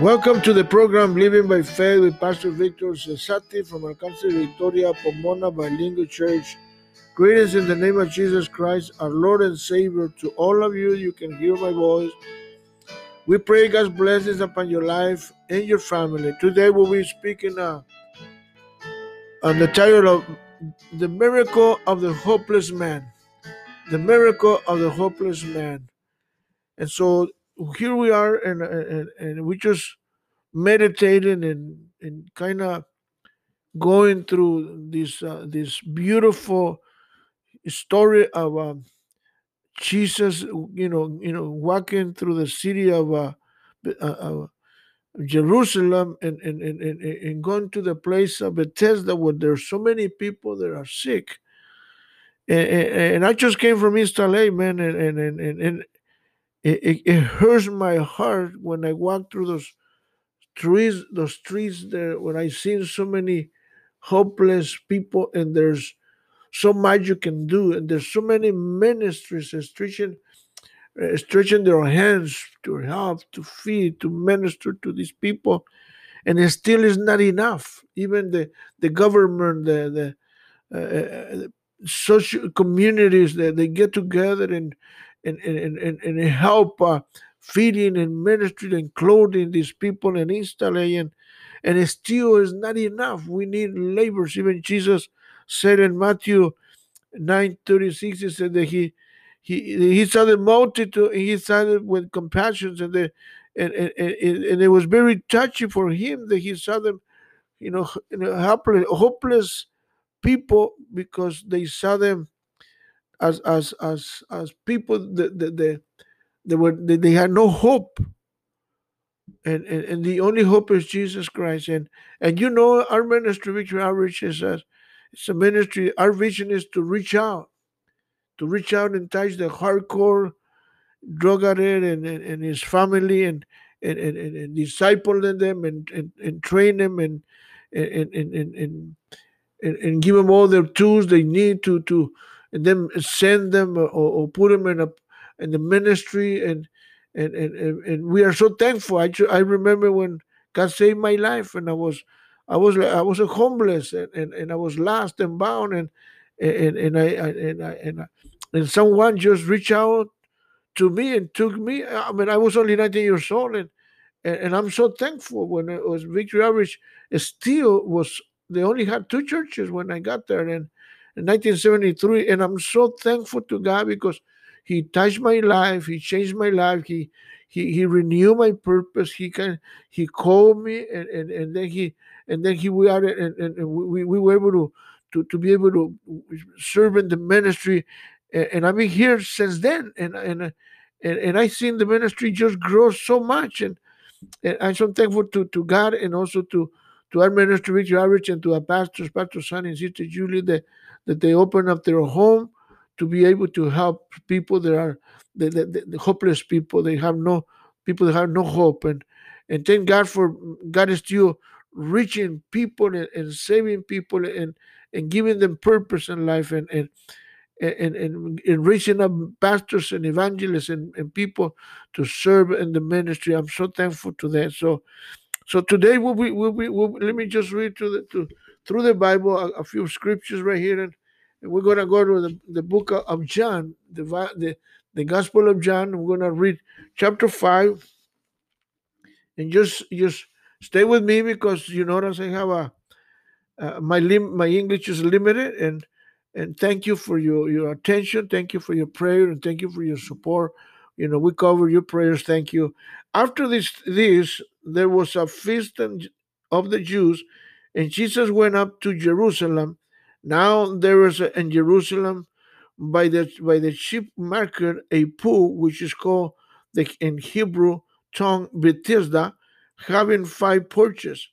Welcome to the program Living by Faith with Pastor Victor Cesati from Alcance Victoria Pomona Bilingual Church. Greetings in the name of Jesus Christ, our Lord and Savior. To all of you, you can hear my voice. We pray God's blessings upon your life and your family. Today we'll be speaking uh, on the title of The Miracle of the Hopeless Man. The Miracle of the Hopeless Man. And so here we are, and and, and we just meditating and and kind of going through this uh, this beautiful story of um, Jesus, you know, you know, walking through the city of uh, uh, Jerusalem and, and, and, and going to the place of Bethesda where there's so many people that are sick. And, and, I just came from East LA, man, and, and, and, and it, it, hurts my heart when I walk through those trees, those streets there, when I see so many hopeless people, and there's so much you can do, and there's so many ministries stretching, uh, stretching their hands to help, to feed, to minister to these people, and it still is not enough. Even the the government, the the uh, social communities that they get together and and, and, and, and help uh, feeding and ministry and clothing these people and installing. And it still is not enough. We need laborers. Even Jesus said in Matthew 9 36, he said that he he he saw the multitude, and he saw it with compassion, and the and, and, and, and it was very touchy for him that he saw them, you know, helpless, hopeless people because they saw them as as as as people that they, they were they, they had no hope. And, and and the only hope is jesus christ. And and you know our ministry victory outreach is a, it's a ministry our vision is to reach out to reach out and touch the hardcore drug addict and, and, and his family and and, and, and, and disciple them and, and, and train them and and, and, and, and, and give them all the tools they need to to and then send them uh, or, or put them in a in the ministry and and and, and we are so thankful. I I remember when God saved my life and I was I was I was a homeless and, and, and I was lost and bound and and and I and I and, I, and someone just reached out to me and took me. I mean I was only 19 years old and and, and I'm so thankful when it was Victory. It still was they only had two churches when I got there and in 1973. And I'm so thankful to God because He touched my life. He changed my life. He he, he renewed my purpose. He can he called me and, and, and then he and then he we are and, and, and we, we were able to, to to be able to serve in the ministry and, and I've been here since then and and and, and I've seen the ministry just grow so much and, and I'm so thankful to, to God and also to to our ministry, Victory Outreach, and to our pastors, Pastor Son and Sister Julie, that that they open up their home to be able to help people that are the, the, the hopeless people. They have no people that have no hope, and and thank God for God is still reaching people and, and saving people and and giving them purpose in life and and and, and, and reaching up pastors and evangelists and, and people to serve in the ministry. I'm so thankful to that. So so today we'll be, we'll be, we'll, let me just read to the to through the Bible, a, a few scriptures right here, and, and we're going to go to the, the book of John, the, the, the Gospel of John. We're going to read chapter 5. And just just stay with me because you notice I have a uh, my lim- my English is limited and and thank you for your your attention thank you for your prayer and thank you for your support you know we cover your prayers thank you after this this there was a feast of the Jews and Jesus went up to Jerusalem. Now there is in Jerusalem by the by the sheep market a pool which is called the in Hebrew tongue Bethesda, having five porches,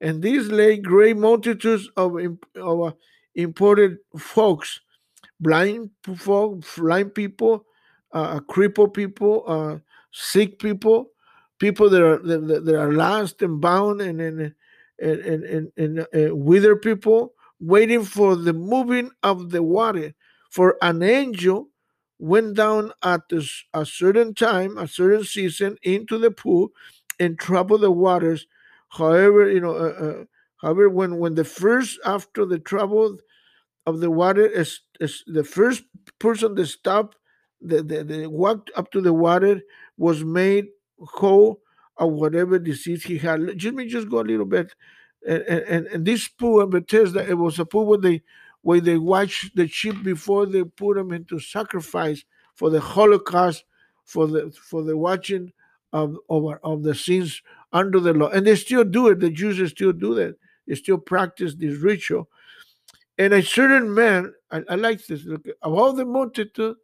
and these lay great multitudes of, of uh, imported folks, blind folk, blind people, uh, crippled people, uh, sick people, people that are that, that are lost and bound and and and, and, and, and uh, wither people waiting for the moving of the water. For an angel went down at a certain time, a certain season, into the pool and troubled the waters. However, you know, uh, uh, however, when when the first after the trouble of the water is, is the first person that stopped, the, the, the walked up to the water was made whole of whatever disease he had. Let me just go a little bit. And, and, and this pool in Bethesda, it was a pool where they where they watched the sheep before they put them into sacrifice for the Holocaust, for the for the watching of of, of the sins under the law. And they still do it. The Jews still do that. They still practice this ritual. And a certain man, I, I like this, look, of all the multitude,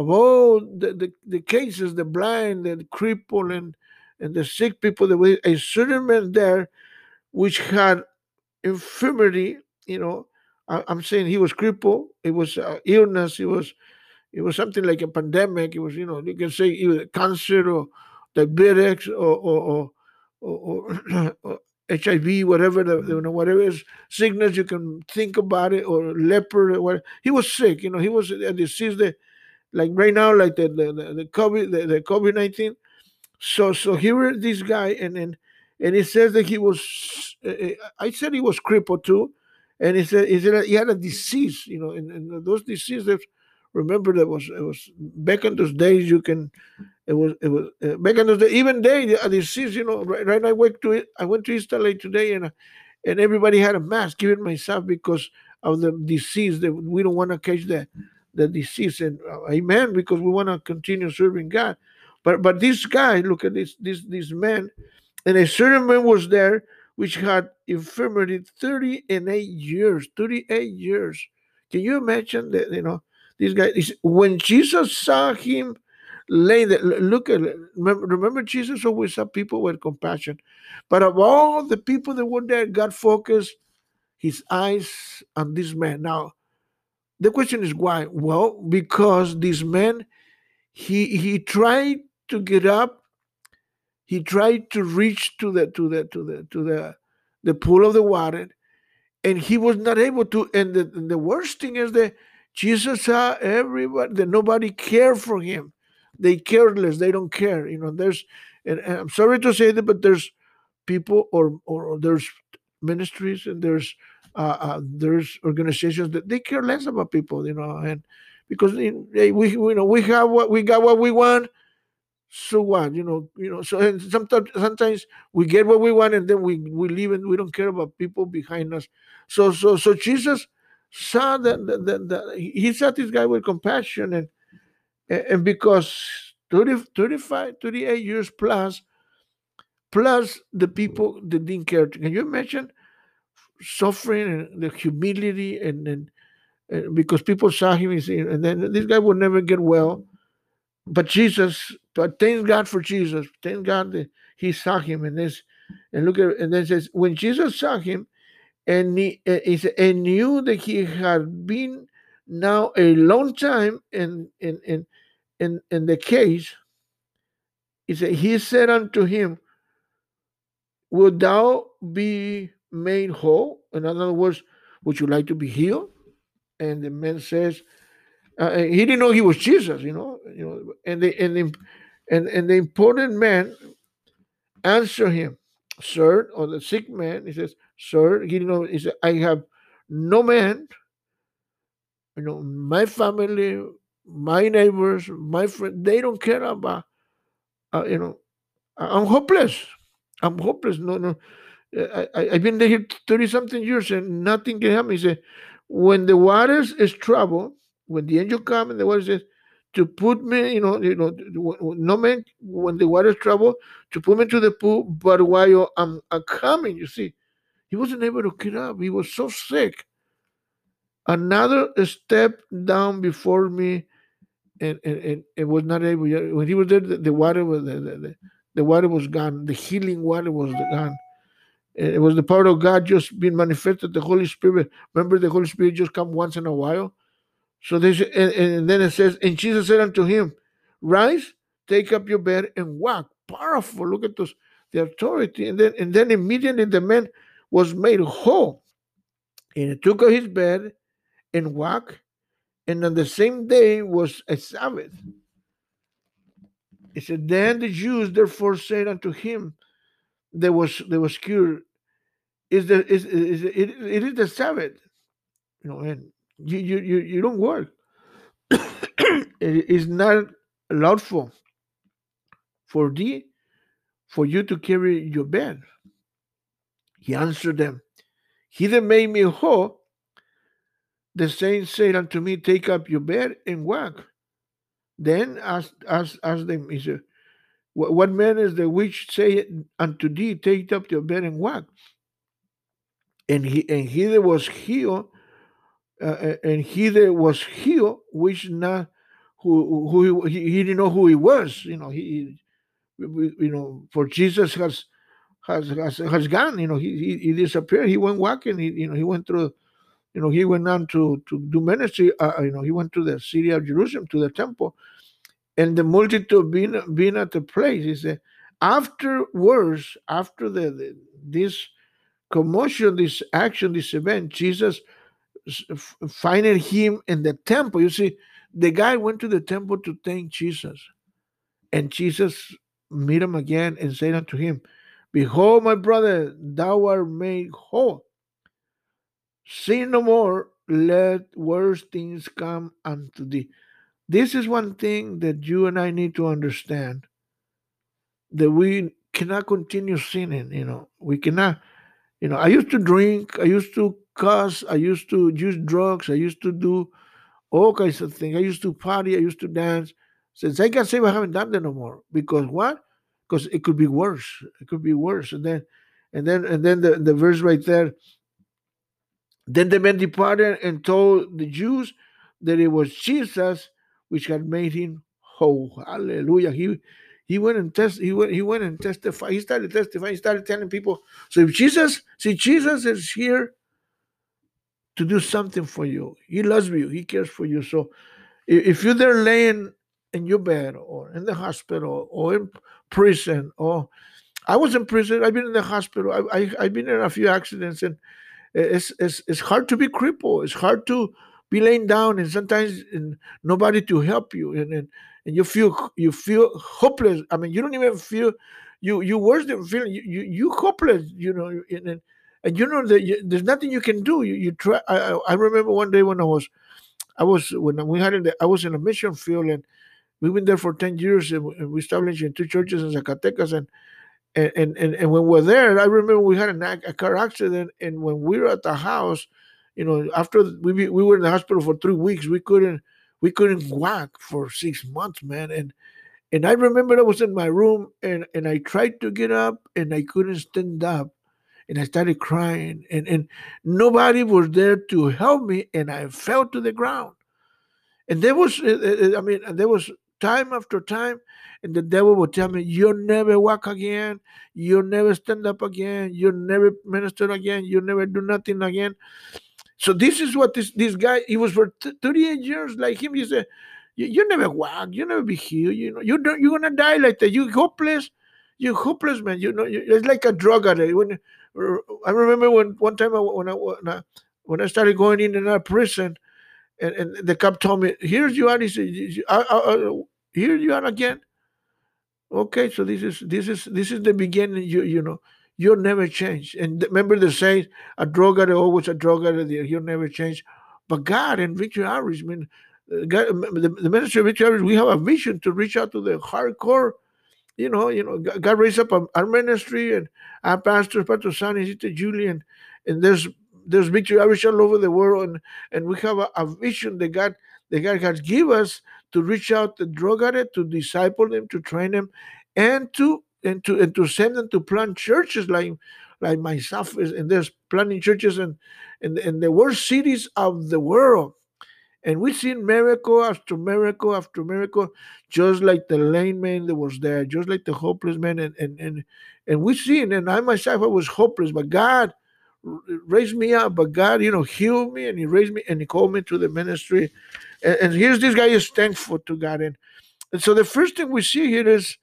of all the, the, the cases, the blind, the crippled, and, and the sick people, there was a certain man there which had infirmity, you know, I, am saying he was crippled, it was uh, illness, it was it was something like a pandemic, it was, you know, you can say either cancer or diabetes or or, or, or, or HIV, whatever the you know, whatever is sickness you can think about it, or leper, or whatever. He was sick, you know, he was a disease that like right now, like the the, the COVID the, the COVID nineteen. So so here this guy and and and he says that he was uh, I said he was crippled too, and he said he said he had a disease, you know, and, and those diseases. Remember that was it was back in those days you can it was it was uh, back in those days. even day a disease. You know, right, right I went to. I went to East LA today, and and everybody had a mask, even myself, because of the disease that we don't want to catch the the disease. And uh, amen, because we want to continue serving God. But but this guy, look at this this this man, and a certain man was there which had infirmity 30 and 8 years 38 years can you imagine that you know this guy is when jesus saw him lay there. Look at remember, Jesus always saw people with compassion. But of all the people that were there, God focused his eyes on this man. Now, the question is why? Well, because this man, he he tried to get up, he tried to reach to the to the to the to the the pool of the water, and he was not able to. And the, the worst thing is that Jesus saw everybody that nobody cared for him they careless they don't care you know there's and, i'm sorry to say that but there's people or or, there's ministries and there's uh, uh, there's organizations that they care less about people you know and because they, we you know we have what we got what we want so what you know you know so and sometimes sometimes we get what we want and then we we leave and we don't care about people behind us so so so jesus saw that, that, that, that he saw this guy with compassion and and because 30, 35, 38 years plus, plus the people that didn't care. Can you imagine suffering and the humility and, and, and because people saw him and then this guy will never get well. But Jesus, but thank God for Jesus. Thank God that he saw him and this and look at and then says when Jesus saw him and eh, he, said, and knew that he had been now a long time in in in in, in the case, he said, He said unto him, Will thou be made whole? In other words, would you like to be healed? And the man says, uh, he didn't know he was Jesus, you know, you know, and the and the, and, and the important man answer him, Sir, or the sick man, he says, Sir, he didn't know, he said, I have no man, you know, my family, my neighbors, my friends, they don't care about, uh, you know, I'm hopeless. I'm hopeless. No, no. I, have been there 30 something years and nothing can me. He said, when the waters is trouble, when the angel come and the water says, to put me, you know, you know, no man when the water is trouble, to put me to the pool, but while I'm, I'm coming, you see, he wasn't able to get up. He was so sick. Another step down before me and, and, and was not able. When he was there, the, the water was the, the, the, water was gone. The healing water was gone. It was the power of God just being manifested. The Holy Spirit. Remember, the Holy Spirit just come once in a while. So this, and, and then it says, and Jesus said unto him, "Rise, take up your bed and walk." Powerful. Look at those, the authority. And then, and then immediately the man was made whole, and he took up his bed and walked and on the same day was a Sabbath. He said, Then the Jews therefore said unto him, There was there was cured. Is the is, is it, it is the Sabbath, you know, and you you you, you don't work. it is not lawful for thee for you to carry your bed. He answered them, He that made me whole, the same said unto me, Take up your bed and walk. Then asked, asked, asked them, he said, what, man is the which say unto thee, Take up your bed and walk? And he and he that was healed, uh, and he that was healed, which not who who he, he didn't know who he was. You know, he, you know, for Jesus has has has, has gone. You know, he, he, he disappeared. He went walking. He you know he went through. You know, he went on to to do ministry. Uh, you know, he went to the city of Jerusalem to the temple, and the multitude being being at the place. He said, afterwards, after the, the this commotion, this action, this event, Jesus finding him in the temple. You see, the guy went to the temple to thank Jesus, and Jesus meet him again and said unto him, Behold, my brother, thou art made whole. Sin no more, let worse things come unto thee. This is one thing that you and I need to understand that we cannot continue sinning. You know, we cannot. You know, I used to drink, I used to cuss, I used to use drugs, I used to do all kinds of things. I used to party, I used to dance. Since I got saved, I haven't done that no more. Because what? Because it could be worse. It could be worse. And then, and then, and then the, the verse right there. Then the men departed and told the Jews that it was Jesus which had made him whole. Hallelujah. He he went and test he went he went and testified. He started testifying, he started telling people. So if Jesus, see, Jesus is here to do something for you. He loves you, he cares for you. So if you're there laying in your bed or in the hospital or in prison or I was in prison, I've been in the hospital, I, I, I've been in a few accidents and eh, it's, it's, it's hard to be crippled. It's hard to be laying down and sometimes and nobody to help you and, and and you feel you feel hopeless. I mean, you don't even feel you you worse than feeling you you, you hopeless. You know, and, and, and you know that you, there's nothing you can do. You you try. I, I remember one day when I was I was when we had in I was in a mission field and we've been there for ten years and we established in two churches in Zacatecas and and, and, and, when we're there, I remember we had an, a car accident, and when we were at the house, you know, after we we were in the hospital for three weeks, we couldn't we couldn't walk for six months, man. And and I remember I was in my room and and I tried to get up and I couldn't stand up, and I started crying, and and nobody was there to help me, and I fell to the ground. And there was, eh, eh, eh, I mean, there was time after time, and the devil would tell me, You'll never walk again, you'll never stand up again, you'll never minister again, you'll never do nothing again. So this is what this this guy he was for 38 years like him. He said, you, you never walk, you never be healed. You know, you don't you're gonna die like that. You hopeless, you hopeless man. You know, you, it's like a drug addict. When uh, I remember when one time I, when I when I when I started going in and out of prison, and, and the cop told me, "Here's you are." He said, I, I, I, "Here you are again." Okay, so this is this is this is the beginning. You you know, you'll never change. And remember the saying, "A drug addict always a drug addict. You'll never change." But God and Victory Outreach, I mean, uh, God, the, the ministry of Victory Outreach, we have a vision to reach out to the hardcore. You know, you know, God raised up our ministry and our pastor, Pastor Sonny, Sister Julian, and there's there's Victory Outreach all over the world, and and we have a, a vision that God that God has given us to reach out the drug addict, to disciple them, to train them, and to and to and to send them to plant churches like like myself and there's planting churches in, in, in the worst cities of the world. And we've seen miracle after miracle after miracle, just like the lame man that was there, just like the hopeless man. And and and, and we've seen, and I myself I was hopeless, but God raised me up. But God, you know, healed me and He raised me and He called me to the ministry. And, and here's this guy is thankful to God. And, and so the first thing we see here is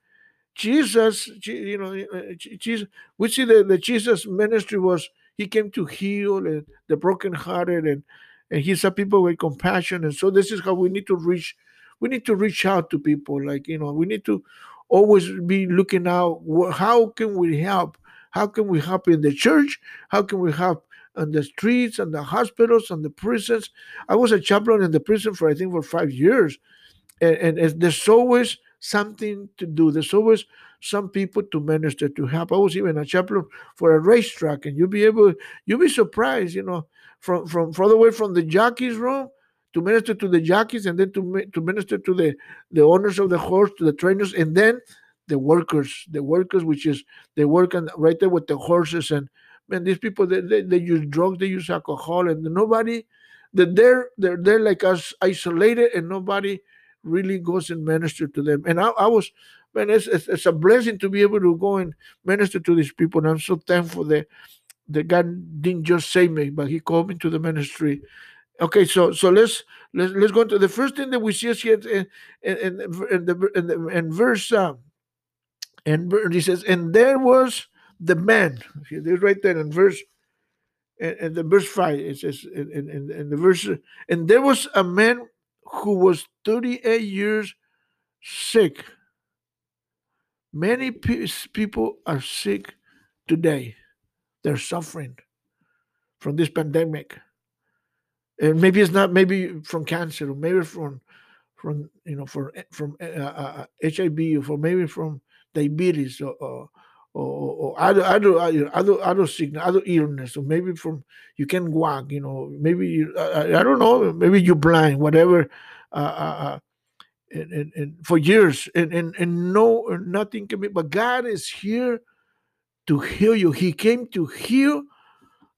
Jesus, you know, uh, Jesus. We see that the Jesus ministry was he came to heal and the brokenhearted and and he saw people with compassion. And so this is how we need to reach. We need to reach out to people. Like you know, we need to always be looking out. How can we help? How can we help in the church? How can we help on the streets and the hospitals and the prisons? I was a chaplain in the prison for I think for five years, and, and there's always something to do. There's always some people to minister to help. I was even a chaplain for a racetrack, and you'll be able, you'll be surprised, you know, from from further away from the jockey's room to minister to the jockeys, and then to to minister to the the owners of the horse, to the trainers, and then the workers, the workers, which is they work on, right there with the horses, and man, these people they, they, they use drugs, they use alcohol, and nobody, that they're they're they're like us isolated, and nobody really goes and minister to them. And I, I was, man, it's, it's, it's, a blessing to be able to go and minister to these people. And I'm so thankful that, that God didn't just save me, but He called me to the ministry. Okay, so so let's let's let's go into the first thing that we see is here in in, in, in the in, the, in verse uh, and he says, and there was the man. There's right there in verse in, the verse five. It says in, in, in the verse, and there was a man who was 38 years sick. Many pe- people are sick today. They're suffering from this pandemic. And maybe it's not maybe from cancer or maybe from from you know for from uh, uh, HIV or maybe from diabetes or, or or, other other other other sickness, other illness, or maybe from you can walk, you know, maybe you, I, I don't know, maybe you're blind, whatever, uh, uh, uh, and, and, and for years, and, and and no, nothing can be, but God is here to heal you. He came to heal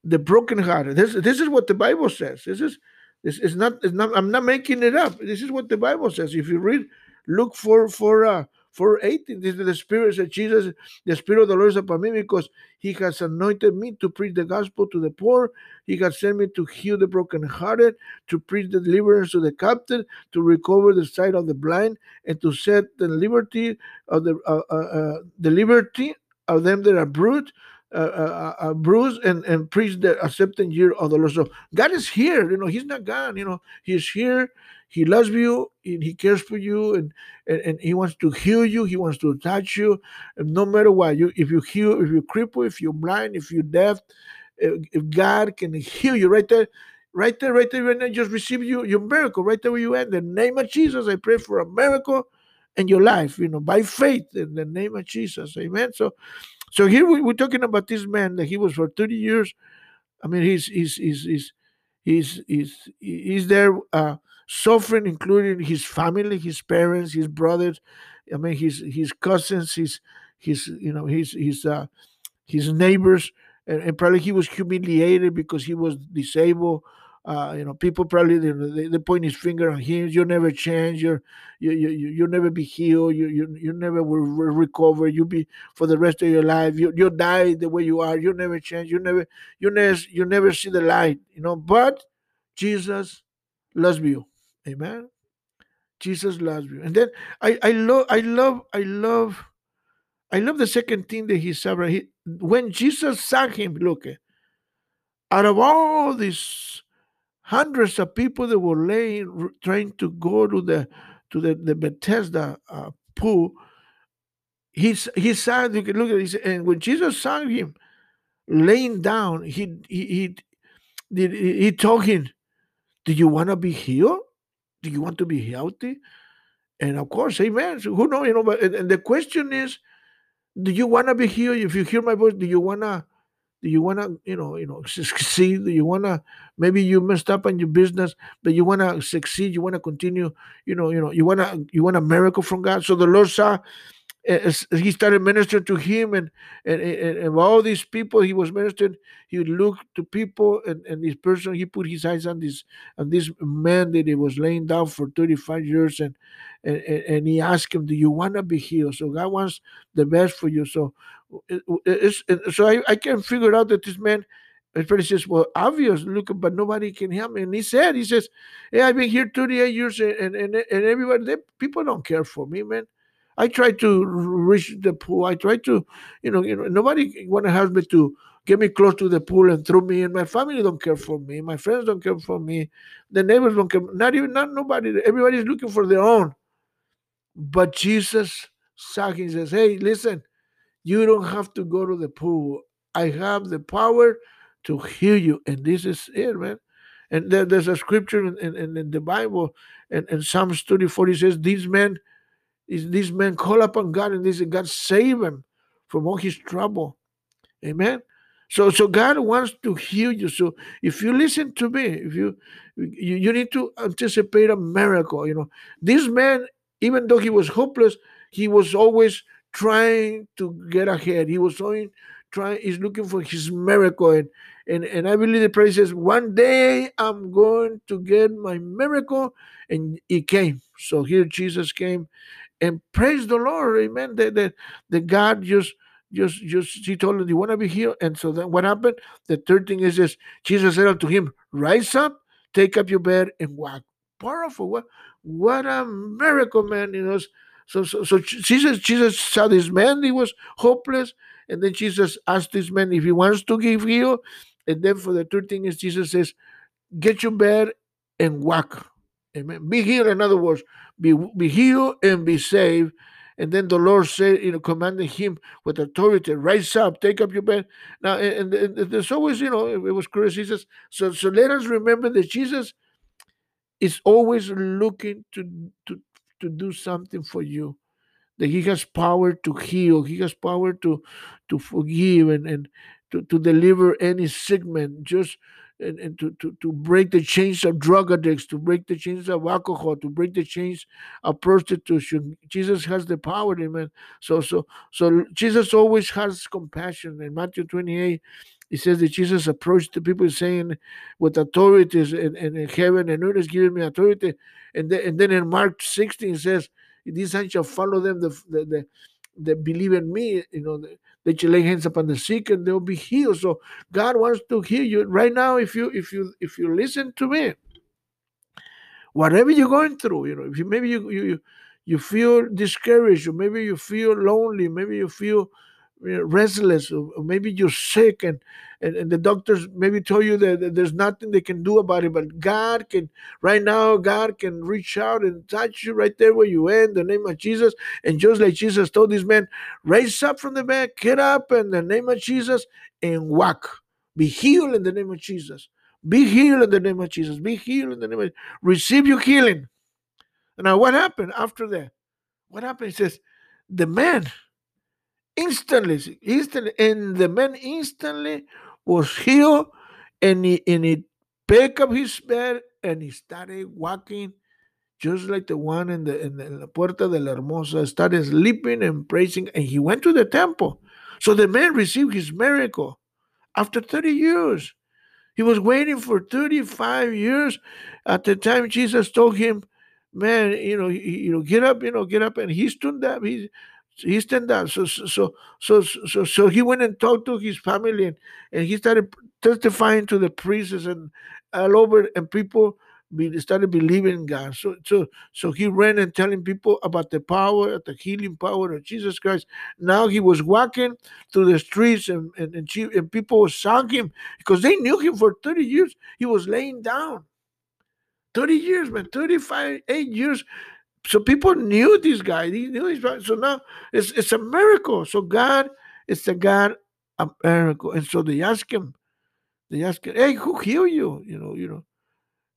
the brokenhearted. This this is what the Bible says. This is this is not, not I'm not making it up. This is what the Bible says. If you read, look for for uh for 18, this is the Spirit said, Jesus, the Spirit of the Lord is upon me because He has anointed me to preach the gospel to the poor. He has sent me to heal the brokenhearted, to preach the deliverance to the captive, to recover the sight of the blind, and to set the liberty of the uh, uh, uh, the liberty of them that are bruised, uh, uh, bruised and, and preach the accepting year of the Lord. So God is here. You know, He's not gone. You know, He's here he loves you and he cares for you and, and, and he wants to heal you. He wants to touch you. And no matter what, you if you heal, if you're crippled, if you're blind, if you're deaf, if, if God can heal you right there, right there, right there, right now, just receive you your miracle right there where you are. In the name of Jesus, I pray for a miracle in your life, you know, by faith in the name of Jesus. Amen. So so here we, we're talking about this man that he was for 30 years. I mean, he's he's he's he's he's he's, he's there uh suffering, including his family, his parents, his brothers. I mean, his his cousins, his his you know his his uh, his neighbors, and, and probably he was humiliated because he was disabled. Uh, you know, people probably they, they point his finger on him. You'll never change. You're, you you you'll never be healed. You you you never will recover. You'll be for the rest of your life. You you'll die the way you are. You'll never change. You never you never you never see the light. You know, but Jesus loves you. Amen. Jesus loves you. And then I, I love, I love, I love, I love the second thing that he said. He, when Jesus saw him, look, out of all these hundreds of people that were laying, trying to go to the to the, the Bethesda uh, pool, he he saw. You can look at this, and when Jesus saw him laying down, he he he, he, told him, "Do you want to be healed?" Do you want to be healthy? And of course, amen. So who knows? You know, but and, and the question is, do you want to be healed? If you hear my voice, do you wanna do you wanna, you know, you know, succeed? Do you wanna maybe you messed up in your business, but you wanna succeed, you wanna continue, you know, you know, you wanna you want a miracle from God. So the Lord saw eh, eh, as he started ministering to him and, and, and, and all these people he was ministering, he would look to people and, and this person, he put his eyes on this on this man that he was laying down for 35 years and and, and he asked him, Do you want to be healed? So God wants the best for you. So Eh, it's, eh, eh, so I, I can figure out that this man friend says, Well, obvious, look, but nobody can help me. And he said, He says, Hey, I've been here 38 years and, and, and everybody, they, people don't care for me, man. I try to reach the pool. I try to, you know, you know, nobody want to help me to get me close to the pool and throw me in. My family don't care for me. My friends don't care for me. The neighbors don't care. Not even not nobody. Everybody's looking for their own. But Jesus saw says, Hey, listen, you don't have to go to the pool. I have the power to heal you. And this is it, man. And there, there's a scripture in, in, in the Bible, and, and Psalms 34, he says, These men, these men call upon God, and this God save them from all his trouble. Amen. So, so God wants to heal you. So, if you listen to me, if you, you you need to anticipate a miracle. You know, this man, even though he was hopeless, he was always trying to get ahead. He was always trying. He's looking for his miracle, and and and I believe the prayer says, one day I'm going to get my miracle, and he came. So here Jesus came, and praise the Lord, Amen. That that the God just just just he told him, Do "You want to be healed?" And so then what happened? The third thing is this: Jesus said unto him, "Rise up, take up your bed, and walk." Powerful. What what a miracle, man! You know. So, so, so Jesus, Jesus saw this man, he was hopeless, and then Jesus asked this man if he wants to give healed. And then for the third thing is Jesus says, get your bed and walk. Amen. Be healed, in other words, be, be healed and be saved. And then the Lord said, you know, commanding him with authority, rise up, take up your bed. Now, and, and, and there's always, you know, it, was curious. He says, so, so let us remember that Jesus is always looking to, to, to do something for you that he has power to heal he has power to to forgive and and to, to deliver any sickness just and, and to, to, to break the chains of drug addicts, to break the chains of alcohol, to break the chains of prostitution. Jesus has the power, amen. So so so Jesus always has compassion. In Matthew 28, he says that Jesus approached the people saying, with authorities in, in heaven and earth is giving me authority. And then, and then in Mark 16 says, These signs shall follow them the, the, the, that believe in me, you know, they shall lay hands upon the sick and they'll be healed. So God wants to heal you right now. If you if you if you listen to me, whatever you're going through, you know, if you maybe you you you feel discouraged, or maybe you feel lonely, maybe you feel Uh, restless or maybe you're sick and, and, and the doctors maybe tell you that, that, there's nothing they can do about it but god can right now god can reach out and touch you right there where you are in the name of jesus. And just like jesus told this man raise up from the bed get up in the name of jesus and walk. Be healed in the name of jesus. Be healed in the name of jesus. Be healed in the name of receive your healing. Now what happened after that? What happened? He says the man instantly, instantly, and the man instantly was healed, and he and he picked up his bed and he started walking, just like the one in the in the, in Puerta de la Hermosa, started sleeping and praising, and he went to the temple. So the man received his miracle after 30 years. He was waiting for 35 years. At the time Jesus told him, man, you know, you know, get up, you know, get up. And he stood up. He he stand up. So so so so so he went and talked to his family and, and he started testifying to the priests and all over and people started believing in God. So so so he ran and telling people about the power, the healing power of Jesus Christ. Now he was walking through the streets and and, and, she, and people saw him because they knew him for 30 years. He was laying down. 30 years, man, 35, eight years so people knew this guy. He knew his so now it's it's a miracle. So God is the God of miracle. And so they ask him, they ask him, hey, who healed you? You know, you know.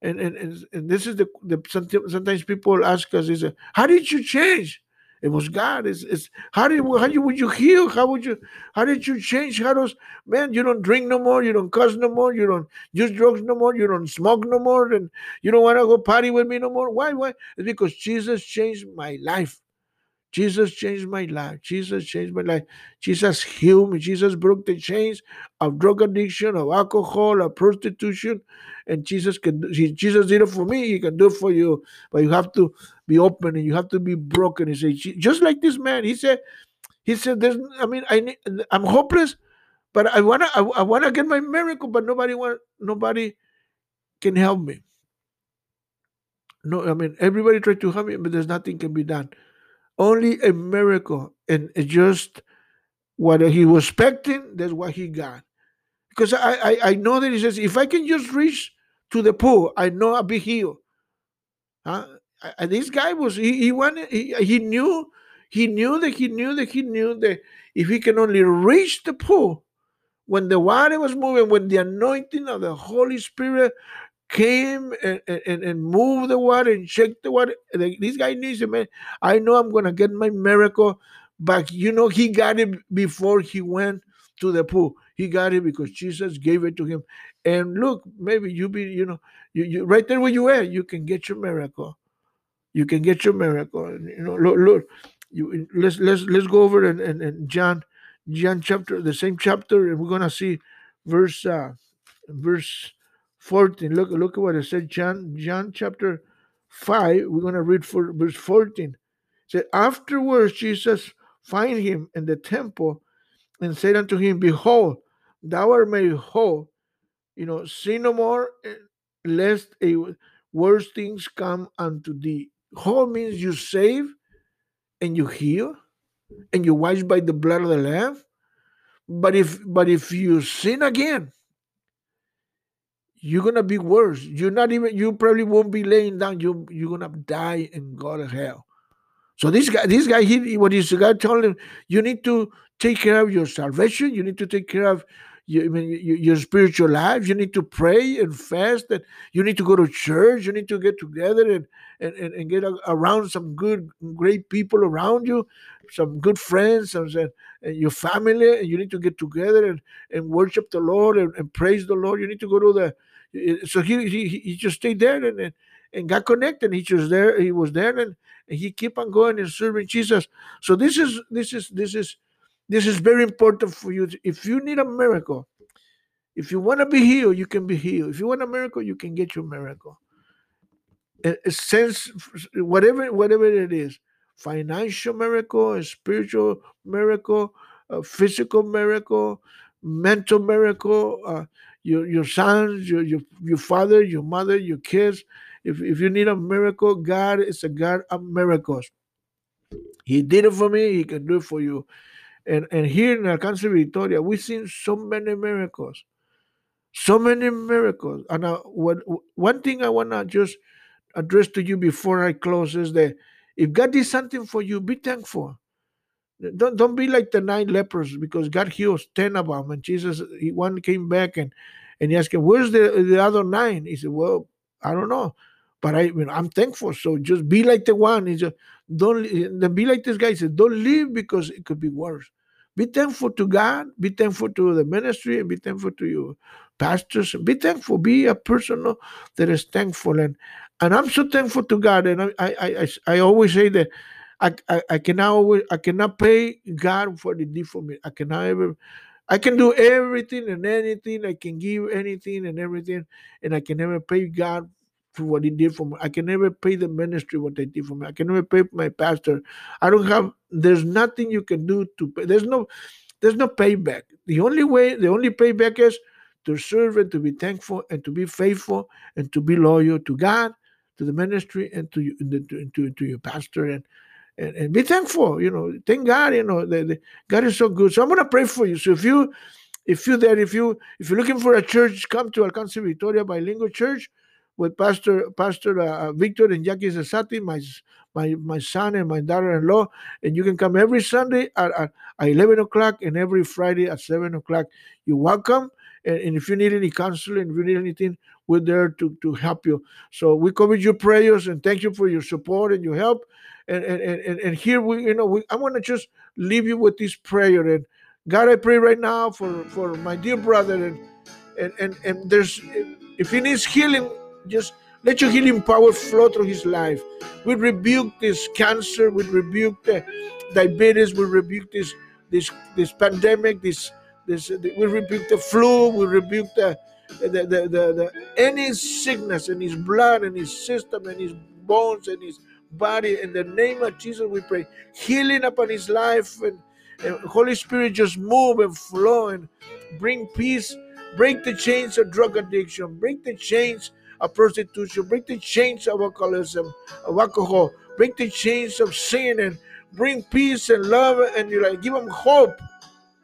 And and and, and this is the, the sometimes people ask us, is how did you change? It was God. It's, it's how did how you would you heal? How would you how did you change? How does man you don't drink no more, you don't cuss no more, you don't use drugs no more, you don't smoke no more, and you don't want to go party with me no more. Why? Why? It's because Jesus changed my life. Jesus changed my life. Jesus changed my life. Jesus healed me. Jesus broke the chains of drug addiction, of alcohol, of prostitution. And Jesus can Jesus did it for me. He can do it for you. But you have to be open and you have to be broken. He said, just like this man. He said, he said, "There's. I mean, I need, I'm hopeless, but I wanna I, I wanna get my miracle, but nobody want nobody can help me. No, I mean everybody tried to help me, but there's nothing can be done. Only a miracle, and just what he was expecting, that's what he got. because I, I I know that he says if I can just reach to the pool, I know I'll be healed. Huh? And this guy was he he wanted he, he knew he knew that he knew that he knew that if he can only reach the pool when the water was moving, when the anointing of the Holy Spirit came and, and, and moved the water and shake the water. This guy needs it, man. I know I'm gonna get my miracle, but you know he got it before he went to the pool. He got it because Jesus gave it to him. And look, maybe you be, you know, you, you right there where you are, you can get your miracle. You can get your miracle. You know, look, look. You let's let's let's go over and and, and John, John chapter, the same chapter, and we're gonna see verse uh verse 14. Look, look at what it said, John, John chapter 5. We're gonna read for verse 14. It said, Afterwards Jesus find him in the temple and said unto him, Behold, thou art made whole. You know, sin no more, eh, lest a worse things come unto thee. Whole means you save and you heal and you wash by the blood of the Lamb. But if but if you sin again, you're gonna be worse. You're not even you probably won't be laying down. You you're gonna die and go to hell. So this guy, this guy, he what is God told him, you need to take care of your salvation. You need to take care of your, I mean, your, your spiritual life. You need to pray and fast. And you need to go to church. You need to get together and and, and, and get around some good, great people around you, some good friends, some, and your family. And you need to get together and, and worship the Lord and, and praise the Lord. You need to go to the. So he he, he just stayed there and, and got connected. He just there. He was there and, and he keep on going and serving Jesus. So this is this is this is this is very important for you. If you need a miracle, if you want to be healed, you can be healed. If you want a miracle, you can get your miracle. A, a sense, whatever, whatever it is, financial miracle, a spiritual miracle, a physical miracle, mental miracle, uh, your your sons, your, your your father, your mother, your kids. If if you need a miracle, God is a God of miracles. He did it for me. He can do it for you. And, and here in Alcance Victoria, we've seen so many miracles. So many miracles. And uh, what, one thing I want to just address to you before I close is that if God did something for you, be thankful. Don't, don't be like the nine lepers because God heals 10 of them. And Jesus, he, one came back and, and he asked him, Where's the, the other nine? He said, Well, I don't know. But I, you know, I'm thankful. So just be like the one. He said, don't then be like this guy. He said, don't leave because it could be worse. Be thankful to God. Be thankful to the ministry, and be thankful to your pastors. Be thankful. Be a person that is thankful. And and I'm so thankful to God. And I I I, I always say that I, I, cannot always I cannot pay God for the did for me. I cannot ever I can do everything and anything. I can give anything and everything, and I can never pay God for what he did for me. I can never pay the ministry what they did for me. I can never pay my pastor. I don't have. There's nothing you can do to pay. There's no. There's no payback. The only way, the only payback is to serve and to be thankful and to be faithful and to be loyal to God, to the ministry, and to you, to, to, to your pastor and, and and be thankful. You know, thank God. You know, God is so good. So I'm gonna pray for you. So if you, if you there, if you if you're looking for a church, come to Alcance Victoria Bilingual Church with Pastor Pastor uh, Victor and Jackie Zasati, my my my son and my daughter-in-law, and you can come every Sunday at, at, at 11 o'clock and every Friday at 7 o'clock. You're welcome. And, and, if you need any counseling, if you need anything, we're there to, to help you. So we commit your prayers and thank you for your support and your help. And and and, and here we, you know, we, I want to just leave you with this prayer. And God, I pray right now for for my dear brother and and and, and there's if he needs healing just let your healing power flow through his life. We rebuke this cancer. We rebuke the diabetes. We rebuke this this this pandemic. This this we rebuke the flu. We rebuke the the, the, the, the any sickness in his blood and his system and his bones and his body. In the name of Jesus, we pray healing upon his life and, and Holy Spirit just move and flow and bring peace. Break the chains of drug addiction. Break the chains of prostitution, break the chains of alcoholism, of alcohol, break the chains of sin, and bring peace and love, and you like give them hope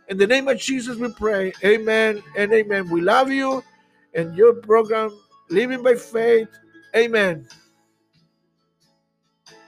In the name of Jesus, we pray. Amen and amen. We love you and your program, Living by Faith. Amen.